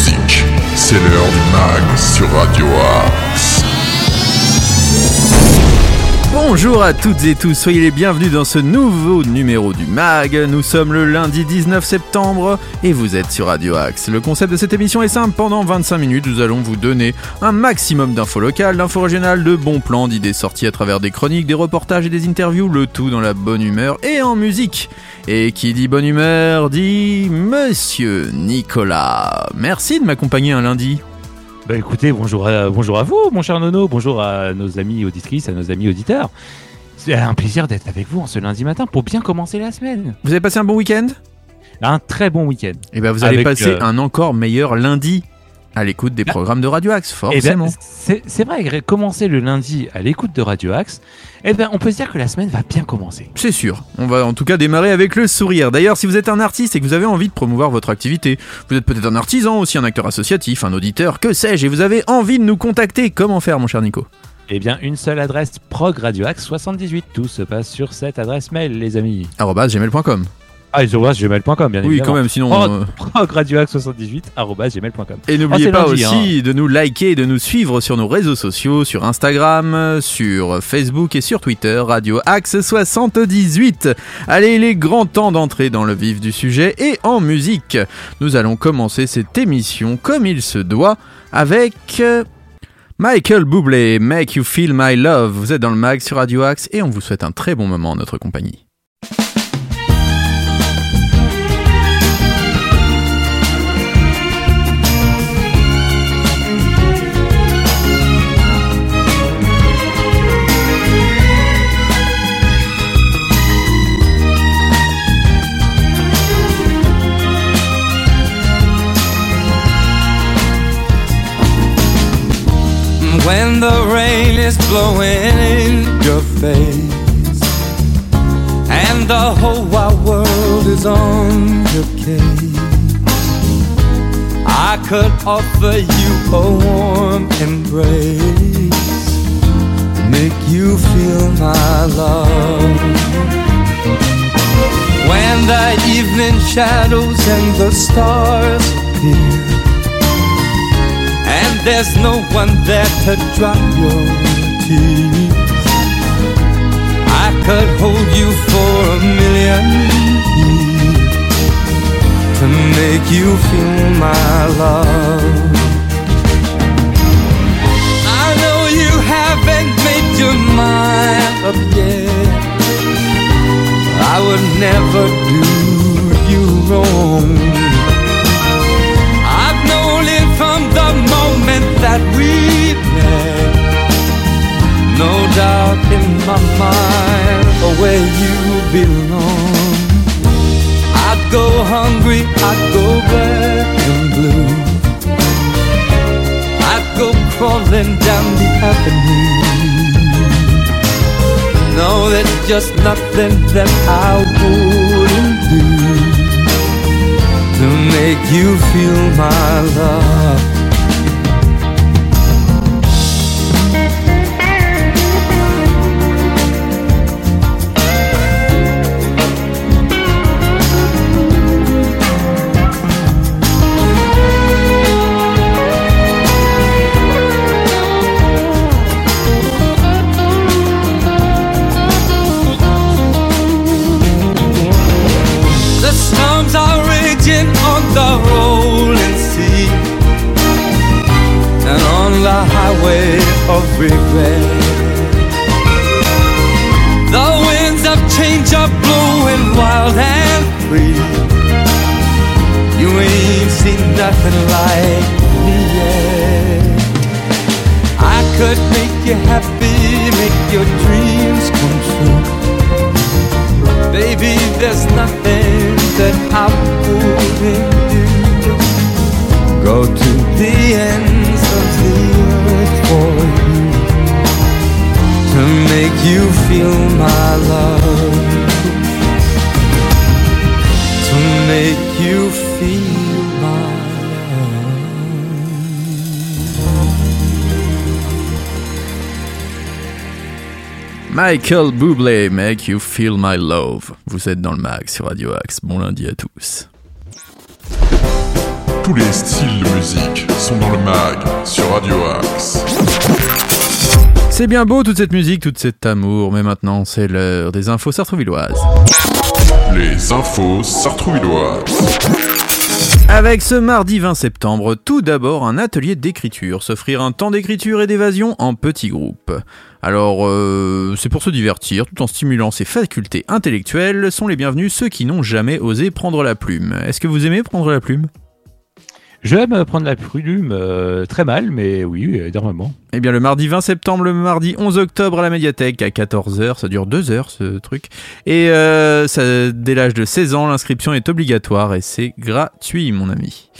musique. C'est l'heure du mag sur Radio Axe. Bonjour à toutes et tous, soyez les bienvenus dans ce nouveau numéro du MAG. Nous sommes le lundi 19 septembre et vous êtes sur Radio Axe. Le concept de cette émission est simple, pendant 25 minutes nous allons vous donner un maximum d'infos locales, d'infos régionales, de bons plans, d'idées sorties à travers des chroniques, des reportages et des interviews, le tout dans la bonne humeur et en musique. Et qui dit bonne humeur dit Monsieur Nicolas. Merci de m'accompagner un lundi. Bah écoutez, bonjour à, bonjour à vous, mon cher Nono, bonjour à nos amis auditrices, à nos amis auditeurs. C'est un plaisir d'être avec vous en ce lundi matin pour bien commencer la semaine. Vous avez passé un bon week-end? Un très bon week-end. Et bien vous allez Avec, passer euh, un encore meilleur lundi à l'écoute des programmes de Radio Axe, Eh ben, forcément. c'est vrai, commencer le lundi à l'écoute de Radio Axe, eh ben, on peut se dire que la semaine va bien commencer. C'est sûr. On va en tout cas démarrer avec le sourire. D'ailleurs, si vous êtes un artiste et que vous avez envie de promouvoir votre activité, vous êtes peut-être un artisan, aussi un acteur associatif, un auditeur, que sais-je, et vous avez envie de nous contacter, comment faire, mon cher Nico? Eh bien, une seule adresse, prog Radio Axe 78. Tout se passe sur cette adresse mail, les amis. gmail.com. Ah, ils ont gmail.com, bien Oui, évidemment. quand même, sinon. Prog, euh, prog Radio Axe 78, arobase gmail.com. Et n'oubliez c'est pas lundi, aussi de nous liker et de nous suivre sur nos réseaux sociaux, sur Instagram, sur Facebook et sur Twitter, Radio Axe 78. Allez, il est grand temps d'entrer dans le vif du sujet et en musique. Nous allons commencer cette émission comme il se doit avec euh, Michael Bublé, Make You Feel My Love. Vous êtes dans le mag sur Radio Axe et on vous souhaite un très bon moment en notre compagnie. When the rain is blowing in your face And the whole wide world is on your case I could offer you a warm embrace Make you feel my love. When the evening shadows and the stars appear there's no one there to dry your tears. I could hold you for a million years to make you feel my love. I know you haven't made your mind up yet. I would never do you wrong. Belong. I'd go hungry, I'd go black and blue. I'd go crawling down the avenue. No, there's just nothing that I wouldn't do to make you feel my love. Make you feel my love. To make you feel my love. Michael Bublé, Make You Feel My Love. Vous êtes dans le mag sur Radio Axe. Bon lundi à tous. Tous les styles de musique sont dans le mag sur Radio Axe. C'est bien beau toute cette musique, tout cet amour, mais maintenant c'est l'heure des infos sartrouvilloises. Les infos sartrouvilloises. Avec ce mardi 20 septembre, tout d'abord un atelier d'écriture, s'offrir un temps d'écriture et d'évasion en petits groupes. Alors, euh, c'est pour se divertir, tout en stimulant ses facultés intellectuelles, sont les bienvenus ceux qui n'ont jamais osé prendre la plume. Est-ce que vous aimez prendre la plume? J'aime prendre la plume euh, très mal, mais oui, énormément. Eh bien, le mardi 20 septembre, le mardi 11 octobre à la médiathèque à 14h, ça dure 2 heures ce truc. Et euh, ça, dès l'âge de 16 ans, l'inscription est obligatoire et c'est gratuit, mon ami.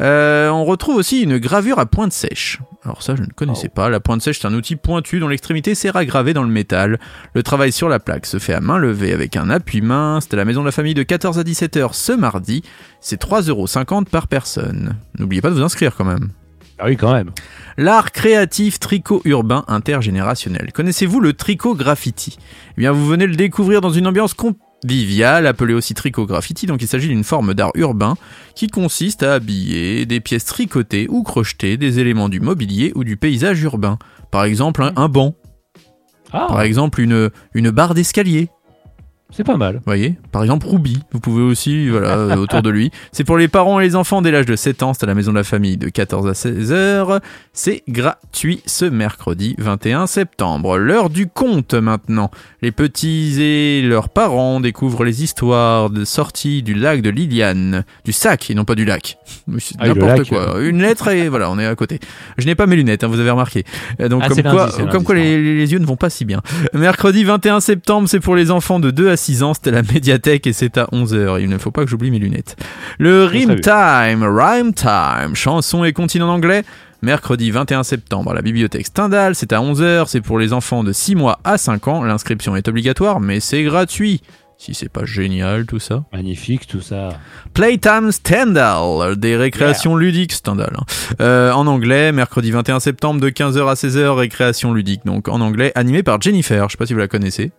Euh, on retrouve aussi une gravure à pointe sèche. Alors ça, je ne connaissais pas. La pointe sèche, c'est un outil pointu dont l'extrémité sert à graver dans le métal. Le travail sur la plaque se fait à main levée avec un appui main. C'est à la maison de la famille de 14 à 17 heures ce mardi. C'est 3,50€ par personne. N'oubliez pas de vous inscrire quand même. Ah oui, quand même. L'art créatif tricot urbain intergénérationnel. Connaissez-vous le tricot graffiti Eh bien, vous venez le découvrir dans une ambiance conviviale, appelée aussi tricot graffiti. Donc, il s'agit d'une forme d'art urbain qui consiste à habiller des pièces tricotées ou crochetées des éléments du mobilier ou du paysage urbain. Par exemple, un, un banc. Ah, Par exemple, une, une barre d'escalier. C'est pas mal. Vous voyez Par exemple, Ruby, vous pouvez aussi, voilà, euh, autour de lui. C'est pour les parents et les enfants dès l'âge de 7 ans, c'est à la maison de la famille de 14 à 16 heures. C'est gratuit ce mercredi 21 septembre. L'heure du conte maintenant. Les petits et leurs parents découvrent les histoires de sortie du lac de Liliane. Du sac et non pas du lac. C'est Ah N'importe quoi. Une lettre et voilà, on est à côté. Je n'ai pas mes lunettes, hein, vous avez remarqué. Euh, Donc Ah, comme quoi, lundi, comme lundi, quoi les yeux ne vont pas si bien. Mercredi 21 septembre, c'est pour les enfants de 2 à 6 ans, c'était la médiathèque et c'est à 11h. Il ne faut pas que j'oublie mes lunettes. Le Rime. Time, Rhyme Time, chanson et continent en anglais. Mercredi 21 septembre à la bibliothèque Stendhal, c'est à 11h, c'est pour les enfants de 6 mois à 5 ans. L'inscription est obligatoire, mais c'est gratuit. Si c'est pas génial tout ça. Magnifique, tout ça. Playtime Stendhal, des récréations ludiques Stendhal. hein. Euh, en anglais, mercredi 21 septembre de 15h à 16h, récréation ludique. Donc en anglais, animé par Jennifer. Je sais pas si vous la connaissez.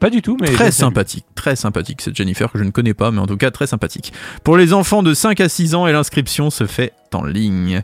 Pas du tout, mais. Très sympathique, très sympathique cette Jennifer que je ne connais pas, mais en tout cas très sympathique. Pour les enfants de 5 à 6 ans et l'inscription se fait en ligne.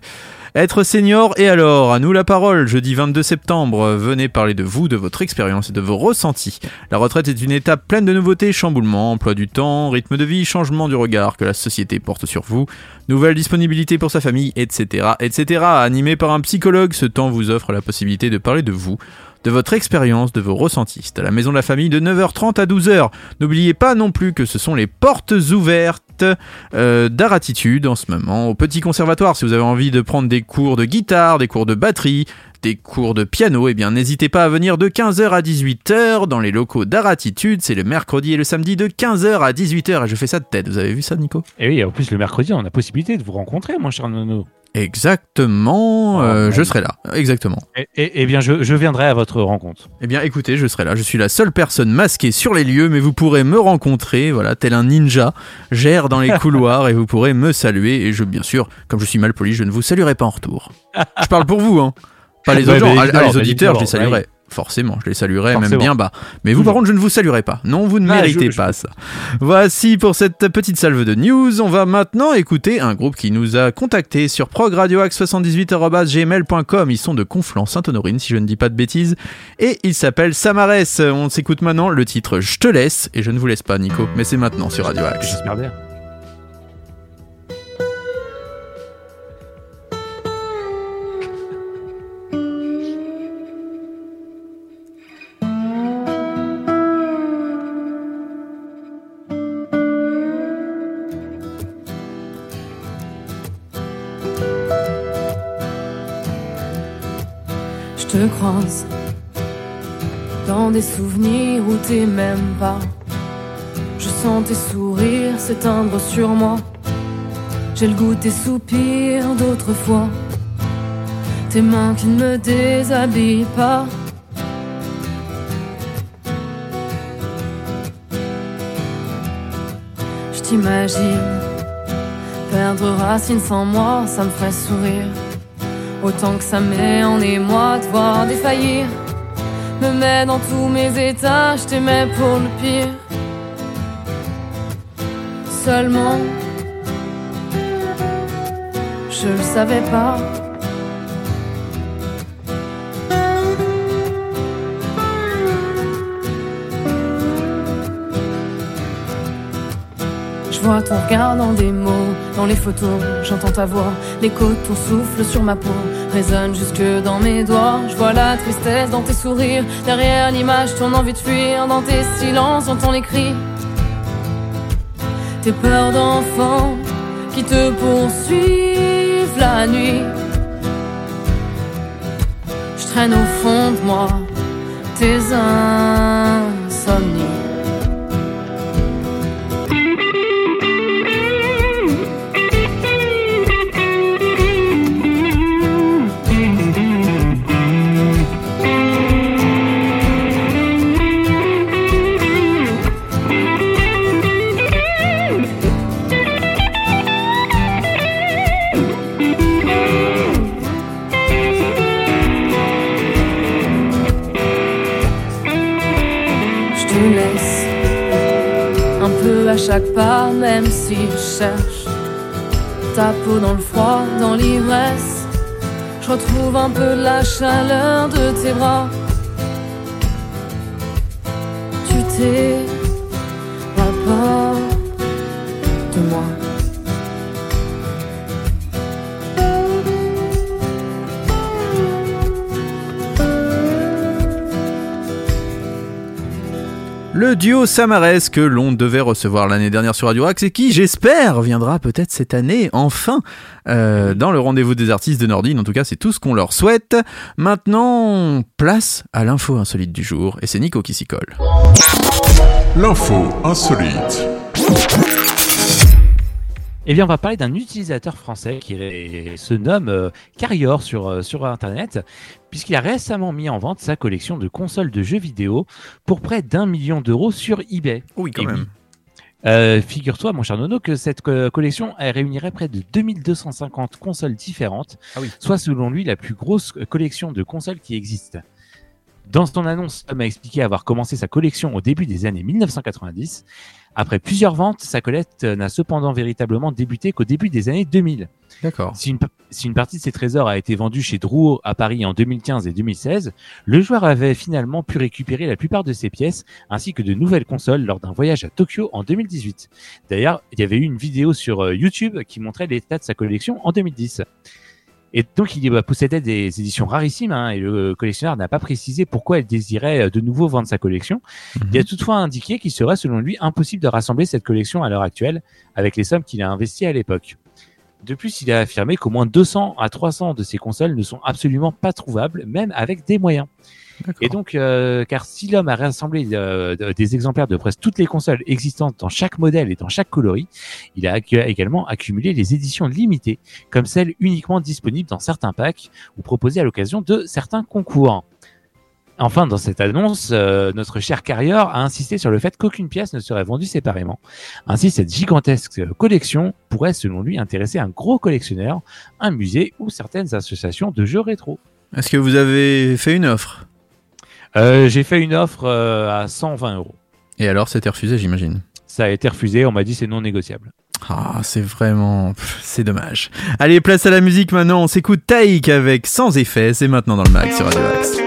Être senior et alors, à nous la parole, jeudi 22 septembre, venez parler de vous, de votre expérience et de vos ressentis. La retraite est une étape pleine de nouveautés, chamboulements, emploi du temps, rythme de vie, changement du regard que la société porte sur vous, nouvelle disponibilité pour sa famille, etc., etc. Animé par un psychologue, ce temps vous offre la possibilité de parler de vous, de votre expérience, de vos ressentis. C'est à la maison de la famille de 9h30 à 12h. N'oubliez pas non plus que ce sont les portes ouvertes euh, d'art attitude en ce moment au petit conservatoire. Si vous avez envie de prendre des cours de guitare, des cours de batterie, des cours de piano, eh bien n'hésitez pas à venir de 15h à 18h dans les locaux d'art attitude. C'est le mercredi et le samedi de 15h à 18h et je fais ça de tête. Vous avez vu ça, Nico? Et oui, en plus, le mercredi, on a possibilité de vous rencontrer, mon cher Nono. Exactement, euh, Ah, je serai là. Exactement. Et, et- eh bien, je, je viendrai à votre rencontre. Eh bien, écoutez, je serai là. Je suis la seule personne masquée sur les lieux, mais vous pourrez me rencontrer, voilà, tel un ninja, gère dans les couloirs et vous pourrez me saluer. Et je, bien sûr, comme je suis mal poli, je ne vous saluerai pas en retour. Je parle pour vous, hein. Pas les Ouais, gens. auditeurs, je les saluerai. Forcément, je les saluerai même bien bas. Mais vous, par contre, je ne vous saluerai pas. Non, vous ne Ah, méritez je- je- pas ça. Voici pour cette petite salve de news. On va maintenant écouter un groupe qui nous a contacté sur progradioax78.gmail.com. Ils sont de Conflans-Sainte-Honorine, si je ne dis pas de bêtises. Et ils s'appellent Samarès. On s'écoute maintenant le titre Je te laisse. Et je ne vous laisse pas, Nico. Mais c'est maintenant sur Radio Axe. J'espère bien. Te croise dans des souvenirs où t'es même pas. Je sens tes sourires s'éteindre sur moi. J'ai le goût de tes soupirs d'autrefois. Tes mains qui ne me déshabillent pas. Je t'imagine perdre racine sans moi, ça me ferait sourire. Autant que ça met en émoi de voir défaillir. Me met dans tous mes états, je t'aimais pour le pire. Seulement, je le savais pas. Vois ton regard dans des mots, dans les photos, j'entends ta voix, l'écho de ton souffle sur ma peau résonne jusque dans mes doigts. Je vois la tristesse dans tes sourires, derrière l'image, ton envie de fuir, dans tes silences, j'entends les cris. Tes peurs d'enfant qui te poursuivent la nuit. Je traîne au fond de moi tes insomnies. Chaque pas, même si je cherche ta peau dans le froid, dans l'ivresse. Je retrouve un peu la chaleur de tes bras. Tu t'es pas Le duo Samares que l'on devait recevoir l'année dernière sur Radio Axe et qui, j'espère, viendra peut-être cette année, enfin, euh, dans le rendez-vous des artistes de Nordine. En tout cas, c'est tout ce qu'on leur souhaite. Maintenant, place à l'info insolite du jour et c'est Nico qui s'y colle. L'info insolite. Eh bien, on va parler d'un utilisateur français qui se nomme euh, Carrior sur, euh, sur Internet, puisqu'il a récemment mis en vente sa collection de consoles de jeux vidéo pour près d'un million d'euros sur eBay. Oui, quand Et même. Euh, Figure-toi, mon cher Nono, que cette co- collection elle réunirait près de 2250 consoles différentes, Ah oui. soit selon lui la plus grosse euh, collection de consoles qui existe. Dans son annonce, Tom a expliqué avoir commencé sa collection au début des années 1990. Après plusieurs ventes, sa collecte n'a cependant véritablement débuté qu'au début des années 2000. D'accord. Si une, si une partie de ses trésors a été vendue chez Drouot à Paris en 2015 et 2016, le joueur avait finalement pu récupérer la plupart de ses pièces ainsi que de nouvelles consoles lors d'un voyage à Tokyo en 2018. D'ailleurs, il y avait eu une vidéo sur euh, YouTube qui montrait l'état de sa collection en 2010. Et donc, il euh, possédait des éditions rarissimes hein, et le collectionneur n'a pas précisé pourquoi il désirait euh, de nouveau vendre sa collection. Il a toutefois indiqué qu'il serait selon lui impossible de rassembler cette collection à l'heure actuelle avec les sommes qu'il a investies à l'époque. De plus, il a affirmé qu'au moins 200 à 300 de ces consoles ne sont absolument pas trouvables, même avec des moyens. Et donc, euh, car si l'homme a rassemblé euh, de- des exemplaires de presque toutes les consoles existantes dans chaque modèle et dans chaque coloris, il a également accumulé les éditions limitées, comme celles uniquement disponibles dans certains packs ou proposées à l'occasion de certains concours. Enfin, dans cette annonce, euh, notre cher carrière a insisté sur le fait qu'aucune pièce ne serait vendue séparément. Ainsi, cette gigantesque collection pourrait, selon lui, intéresser un gros collectionneur, un musée ou certaines associations de jeux rétro. Est-ce que vous avez fait une offre? Euh, J'ai fait une offre euh, à 120 euros. Et alors, c'était refusé, j'imagine. Ça a été refusé, on m'a dit c'est non négociable. Ah, c'est vraiment... C'est dommage. Allez, place à la musique maintenant. On s'écoute Taïk avec Sans effet. C'est maintenant dans le mag sur Radio Axe.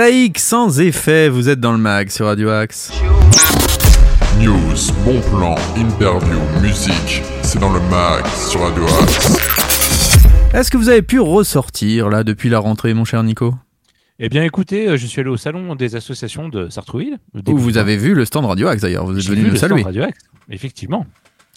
Taïk sans effet, vous êtes dans le mag sur Radio Axe. News, bon plan, interview, musique, c'est dans le mag sur Radio Axe. Est-ce que vous avez pu ressortir là depuis la rentrée, mon cher Nico? Eh bien, écoutez, euh, je suis allé au salon des associations de Sartrouville. le Ou début vous avez vu le stand Radio Axe d'ailleurs, vous êtes J'ai venu vu nous le stand saluer. Radio Axe. Effectivement.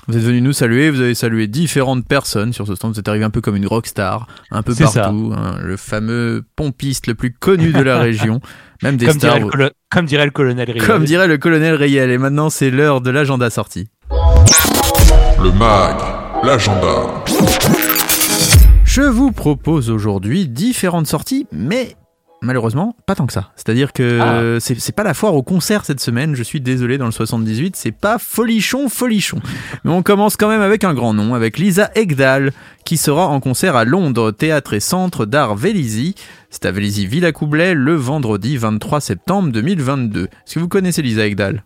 Vous êtes venu nous saluer, vous avez salué différentes personnes sur ce stand, vous êtes arrivé un peu comme une rockstar, un peu C'est ça. partout, hein, le fameux pompiste le plus connu de la région, même des Comme stars, dirait, le colo- comme dirait le colonel Riel. comme dirait le colonel Rayel. Et maintenant c'est l'heure de l'agenda sorti. Le mag, l'agenda. Je vous propose aujourd'hui différentes sorties, mais malheureusement pas tant que ça. C'est-à-dire que c'est c'est pas la foire au concert cette semaine, je suis désolé dans le 78, c'est pas folichon folichon. Mais on commence quand même avec un grand nom, avec Lisa Egdal, qui sera en concert à Londres, théâtre et centre d'art Vélizy. C'est à Vélizy Villacoublay le vendredi 23 septembre 2022. Est-ce que vous connaissez Lisa Egdal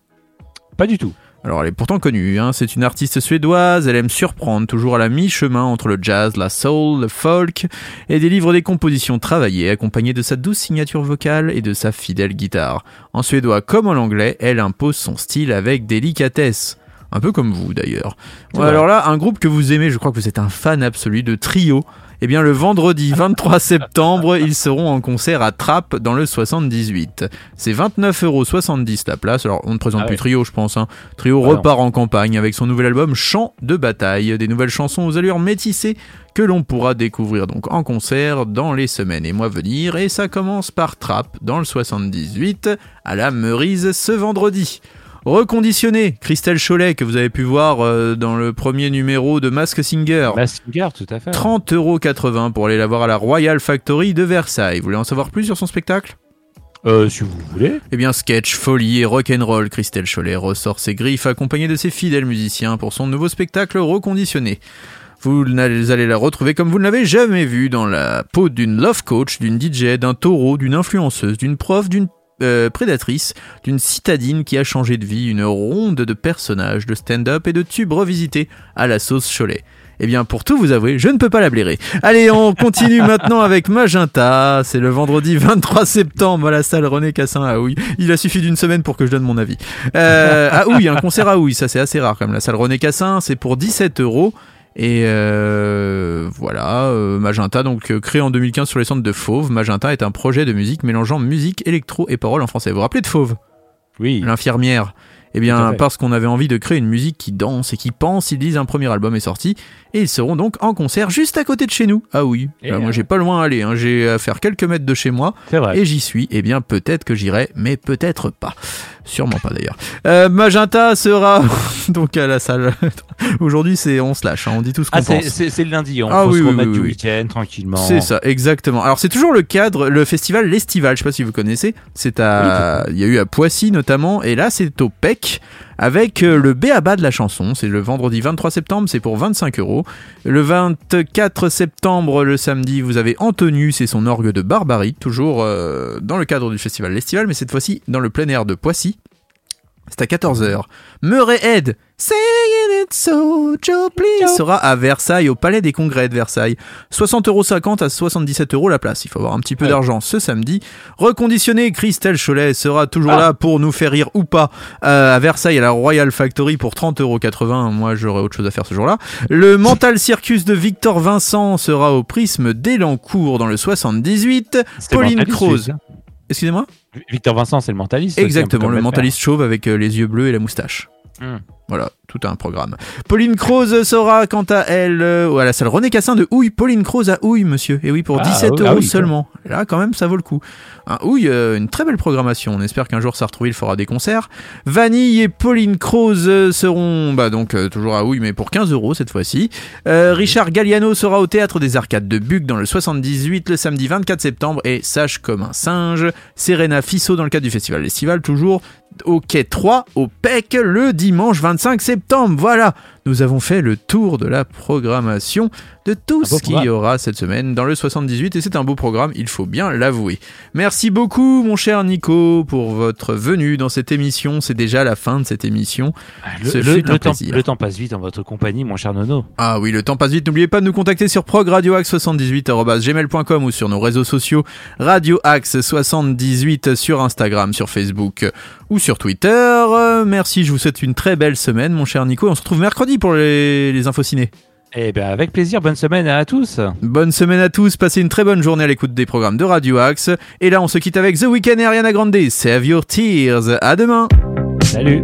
Pas du tout. Alors elle est pourtant connue, hein, c'est une artiste suédoise, elle aime surprendre, toujours à la mi-chemin entre le jazz, la soul, le folk, et délivre des compositions travaillées, accompagnées de sa douce signature vocale et de sa fidèle guitare. En suédois comme en anglais, elle impose son style avec délicatesse. Un peu comme vous d'ailleurs. Alors là, un groupe que vous aimez, je crois que vous êtes un fan absolu de Trio. Eh bien, le vendredi 23 septembre, ils seront en concert à Trappes dans le 78. C'est 29,70€ la place. Alors, on ne présente Ah plus ouais. Trio, je pense. Hein. Trio Ah non. repart en campagne avec son nouvel album Chant de bataille, des nouvelles chansons aux allures métissées que l'on pourra découvrir donc en concert dans les semaines et mois à venir. Et ça commence par Trappes dans le 78 à la Meurise ce vendredi. Reconditionné, Christelle Cholet que vous avez pu voir euh, dans le premier numéro de Mask Singer. Massinger, tout à fait. 30,80€ pour aller la voir à la Royal Factory de Versailles. Vous voulez en savoir plus sur son spectacle? Euh, si vous voulez. Eh bien, sketch, folie et rock'n'roll, Christelle Cholet ressort ses griffes accompagnée de ses fidèles musiciens pour son nouveau spectacle reconditionné. Vous allez la retrouver comme vous ne l'avez jamais vu dans la peau d'une love coach, d'une DJ, d'un taureau, d'une influenceuse, d'une prof, d'une euh, prédatrice, d'une citadine qui a changé de vie, une ronde de personnages, de stand-up et de tubes revisités à la sauce Cholet. Eh bien, pour tout vous avouer, je ne peux pas la blairer. Allez, on continue maintenant avec Magenta. C'est le vendredi 23 septembre à la salle René Cassin à Houille. Il a suffi d'une semaine pour que je donne mon avis. Euh, à Houille, un concert à Houille, ça c'est assez rare quand même. La salle René Cassin, c'est pour 17 euros. Et euh, voilà, euh, Magenta, donc euh, créé en 2015 sur les centres de Fauve. Magenta est un projet de musique mélangeant musique, électro et paroles en français. Vous vous rappelez de Fauve? Oui. l'infirmière. Eh bien, parce qu'on avait envie de créer une musique qui danse et qui pense, ils disent un premier album est sorti et ils seront donc en concert juste à côté de chez nous. Ah oui, Bah, moi euh, j'ai pas loin à aller, hein. j'ai à faire quelques mètres de chez moi C'est vrai. et j'y suis. Eh bien, peut-être que j'irai, mais peut-être pas. Sûrement pas d'ailleurs. Euh, Magenta sera donc à la salle. Aujourd'hui, c'est on se lâche, hein, on dit tout ce qu'on Ah, c'est pense. c'est- le lundi. On Ah peut oui, se remettre oui, du week-end tranquillement. C'est ça, exactement. Alors c'est toujours le cadre, le festival L'Estival, je sais pas si vous connaissez, c'est à, il y a eu à Poissy notamment, et là c'est au PEC, avec euh, le béaba de la chanson, c'est le vendredi 23 septembre, c'est pour 25 euros. Le 24 septembre, le samedi, vous avez Antonius et son orgue de barbarie, toujours euh, dans le cadre du festival L'Estival, mais cette fois-ci dans le plein air de Poissy. C'est à 14h. Murray Head, Saying it so, Joe, please, sera à Versailles, au Palais des Congrès de Versailles. 60,50€ à 77 euros la place. Il faut avoir un petit peu Ouais. d'argent ce samedi. Reconditionné, Christelle Cholet sera toujours Ah. là pour nous faire rire ou pas euh, à Versailles à la Royal Factory pour 30,80€. Moi, j'aurais autre chose à faire ce jour-là. Le Mental Circus de Victor Vincent sera au Prisme d'Elancourt dans le 78. C'était le Pauline Croze. Excusez-moi? Victor Vincent, c'est le mentaliste. Exactement, le mentaliste chauve avec euh, les yeux bleus et la moustache. Hmm. Voilà, tout un programme. Pauline Croze sera quant à elle euh, à la salle René Cassin de Houille. Pauline Croze à Houille, monsieur. Et oui, pour Ah, 17 oui, euros ah oui, seulement. Là, quand même, ça vaut le coup. Un Houille, euh, une très belle programmation. On espère qu'un jour Sartrouville fera des concerts. Vanille et Pauline Croze seront bah, donc euh, toujours à Houille, mais pour 15 euros cette fois-ci. Euh, Richard Galliano sera au théâtre des Arcades de Buc dans le 78 le samedi 24 septembre et Sage comme un singe. Serena Fissot dans le cadre du festival Estival, toujours au quai 3 au PEC le dimanche 25 septembre. Voilà, nous avons fait le tour de la programmation de tout ce qu'il y aura cette semaine dans le 78 et c'est un beau programme, il faut bien l'avouer. Merci beaucoup mon cher Nico pour votre venue dans cette émission. C'est déjà la fin de cette émission. Ah, Le, Ce le- fut un le temps, plaisir. le temps passe vite en votre compagnie, mon cher Nono. Ah oui, le temps passe vite. N'oubliez pas de nous contacter sur progradioaxe78.gmail.com ou sur nos réseaux sociaux radioaxe78 sur Instagram, sur Facebook ou sur Twitter. Euh, merci, je vous souhaite une très belle semaine, mon cher Nico. On se retrouve mercredi pour les, les infos ciné. Eh bien, avec plaisir, bonne semaine à tous. Bonne semaine à tous, passez une très bonne journée à l'écoute des programmes de Radio Axe. Et là, on se quitte avec The Weeknd et Ariana Grande. Save your tears. À demain. Salut.